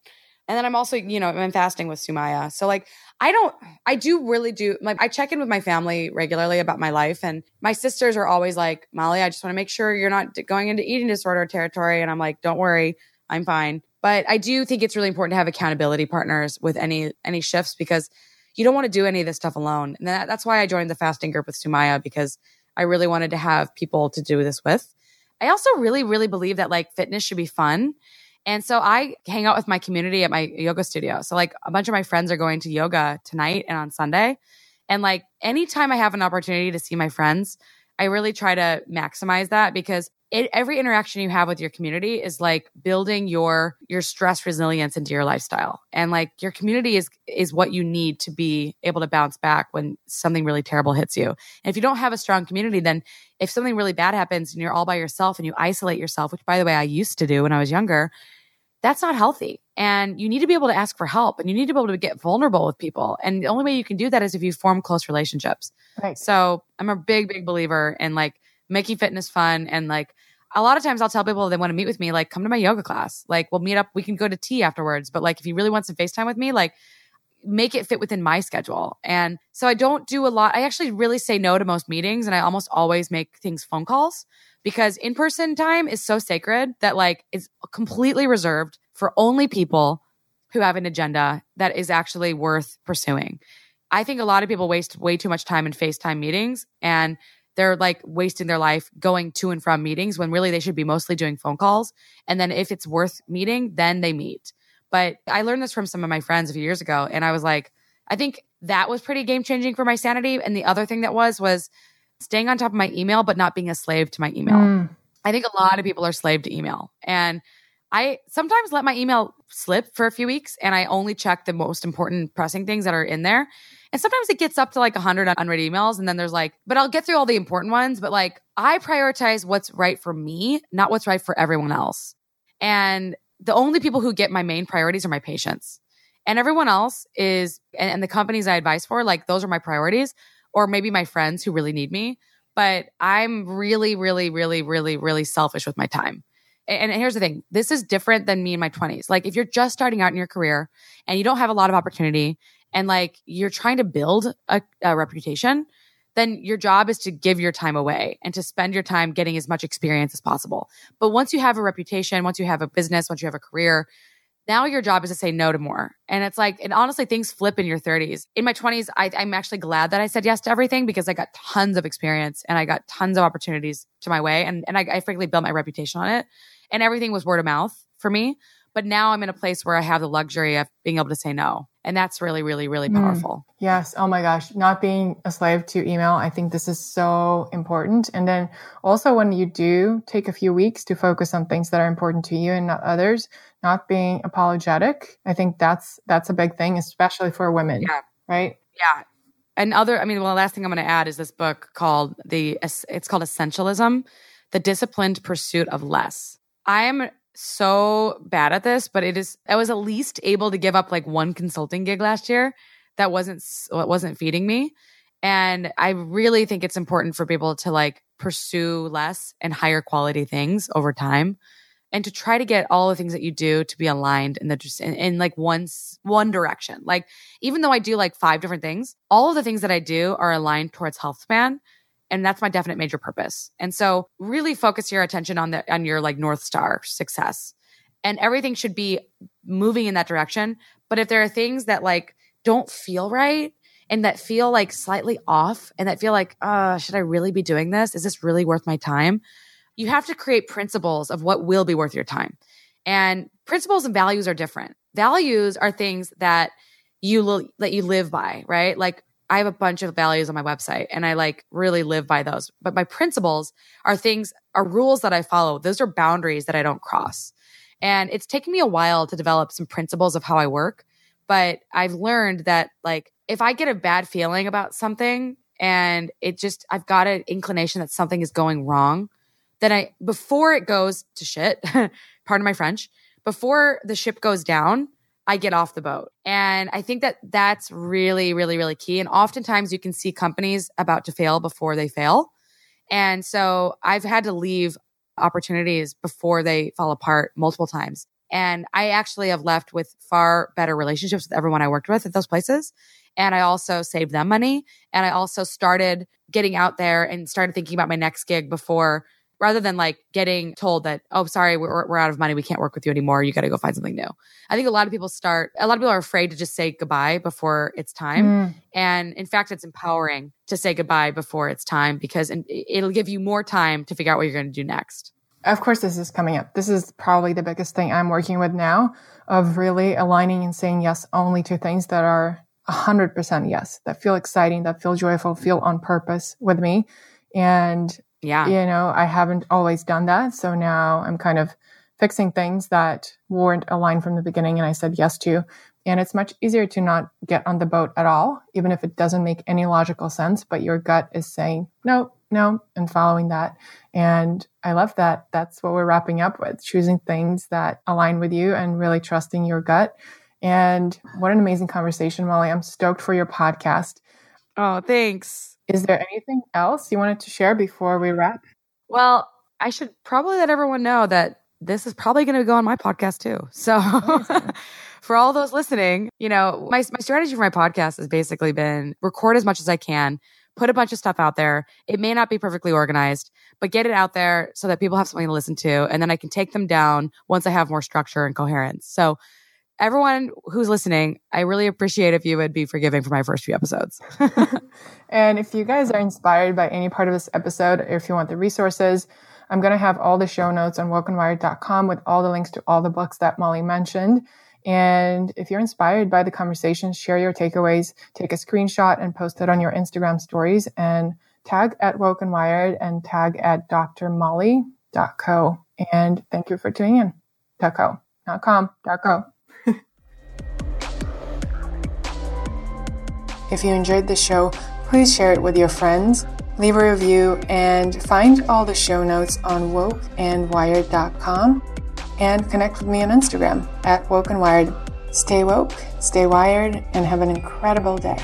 And then I'm also, you know, I'm fasting with Sumaya. So like I don't I do really do like I check in with my family regularly about my life and my sisters are always like, "Molly, I just want to make sure you're not going into eating disorder territory." And I'm like, "Don't worry, I'm fine." But I do think it's really important to have accountability partners with any any shifts because you don't want to do any of this stuff alone. And that, that's why I joined the fasting group with Sumaya because I really wanted to have people to do this with. I also really, really believe that like fitness should be fun. And so I hang out with my community at my yoga studio. So like a bunch of my friends are going to yoga tonight and on Sunday. And like anytime I have an opportunity to see my friends, I really try to maximize that because it, every interaction you have with your community is like building your your stress resilience into your lifestyle. And like your community is is what you need to be able to bounce back when something really terrible hits you. And if you don't have a strong community then if something really bad happens and you're all by yourself and you isolate yourself which by the way i used to do when i was younger that's not healthy. And you need to be able to ask for help and you need to be able to get vulnerable with people. And the only way you can do that is if you form close relationships. Right. So i'm a big big believer in like making fitness fun and like a lot of times I'll tell people they want to meet with me, like, come to my yoga class. Like, we'll meet up, we can go to tea afterwards. But like, if you really want some FaceTime with me, like, make it fit within my schedule. And so I don't do a lot. I actually really say no to most meetings and I almost always make things phone calls because in person time is so sacred that like it's completely reserved for only people who have an agenda that is actually worth pursuing. I think a lot of people waste way too much time in FaceTime meetings and they're like wasting their life going to and from meetings when really they should be mostly doing phone calls. And then if it's worth meeting, then they meet. But I learned this from some of my friends a few years ago. And I was like, I think that was pretty game changing for my sanity. And the other thing that was, was staying on top of my email, but not being a slave to my email. Mm. I think a lot of people are slave to email. And I sometimes let my email slip for a few weeks and I only check the most important pressing things that are in there. And sometimes it gets up to like 100 unread emails. And then there's like, but I'll get through all the important ones. But like, I prioritize what's right for me, not what's right for everyone else. And the only people who get my main priorities are my patients. And everyone else is, and, and the companies I advise for, like, those are my priorities, or maybe my friends who really need me. But I'm really, really, really, really, really selfish with my time. And, here's the thing this is different than me in my 20s. Like, if you're just starting out in your career and you don't have a lot of opportunity and like you're trying to build a, a reputation, then your job is to give your time away and to spend your time getting as much experience as possible. But once you have a reputation, once you have a business, once you have a career, now your job is to say no to more. And it's like, and honestly, things flip in your 30s. In my 20s, I, am actually glad that I said yes to everything because I got tons of experience and I got tons of opportunities to my way. And, and I, I frankly built my reputation on it. And everything was word of mouth for me. But now I'm in a place where I have the luxury of being able to say no. And that's really, really, really hmm. powerful.
Mm, yes. Oh my gosh. Not being a slave to email. I think this is so important. And then also when you do take a few weeks to focus on things that are important to you and not others, not being apologetic. I think that's, that's a big thing, especially for women. Yeah. Right.
Yeah. And other, I mean, well, the last thing I'm going to add is this book called the, it's called Essentialism, the disciplined pursuit of less. I am so bad at this, but it is I was at least able to give up like one consulting gig last year that wasn't what wasn't feeding me. And I really think it's important for people to like pursue less and higher quality things over time and to try to get all the things that you do to be aligned in the just in, in, like one one direction. Like even though I do like five different things, all of the things that I do are aligned towards health span and that's my definite major purpose. And so really focus your attention on the on your like north star success. And everything should be moving in that direction. But if there are things that like don't feel right and that feel like slightly off and that feel like, uh, should I really be doing this? Is this really worth my time? You have to create principles of what will be worth your time. And principles and values are different. Values are things that you that you live by, right? Like I have a bunch of values on my website and I like really live by those. But my principles are things, are rules that I follow. Those are boundaries that I don't cross. And it's taken me a while to develop some principles of how I work. But I've learned that like if I get a bad feeling about something and it just, I've got an inclination that something is going wrong, then I, before it goes to shit, pardon my French, before the ship goes down, I get off the boat. And I think that that's really, really, really key. And oftentimes you can see companies about to fail before they fail. And so I've had to leave opportunities before they fall apart multiple times. And I actually have left with far better relationships with everyone I worked with at those places. And I also saved them money. And I also started getting out there and started thinking about my next gig before rather than like getting told that, oh, sorry, we're, we're out of money. We can't work with you anymore. You got to go find something new. I think a lot of people start, a lot of people are afraid to just say goodbye before it's time. Mm. And in fact, it's empowering to say goodbye before it's time because it'll give you more time to figure out what you're going to do next.
Of course, this is coming up. This is probably the biggest thing I'm working with now of really aligning and saying yes only to things that are 100% yes, that feel exciting, that feel joyful, feel on purpose with me. And
yeah.
You know, I haven't always done that. So now I'm kind of fixing things that weren't aligned from the beginning and I said yes to. And it's much easier to not get on the boat at all, even if it doesn't make any logical sense, but your gut is saying no, no, and following that. And I love that. That's what we're wrapping up with choosing things that align with you and really trusting your gut. And what an amazing conversation, Molly. I'm stoked for your podcast.
Oh, thanks.
Is there anything else you wanted to share before we wrap?
Well, I should probably let everyone know that this is probably going to go on my podcast too. So for all those listening, you know, my, my strategy for my podcast has basically been record as much as I can, put a bunch of stuff out there. It may not be perfectly organized, but get it out there so that people have something to listen to. And then I can take them down once I have more structure and coherence. So everyone who's listening, I really appreciate if you would be forgiving for my first few episodes.
and if you guys are inspired by any part of this episode, or if you want the resources, I'm going to have all the show notes on wokeandwired.com with all the links to all the books that Molly mentioned. And if you're inspired by the conversation, share your takeaways, take a screenshot and post it on your Instagram stories and tag at wokenwired and tag at drmolly.co. And thank you for tuning in. .co, not com, .co. If you enjoyed the show, please share it with your friends, leave a review, and find all the show notes on wokeandwired.com and connect with me on Instagram at wokeandwired. Stay woke, stay wired, and have an incredible day.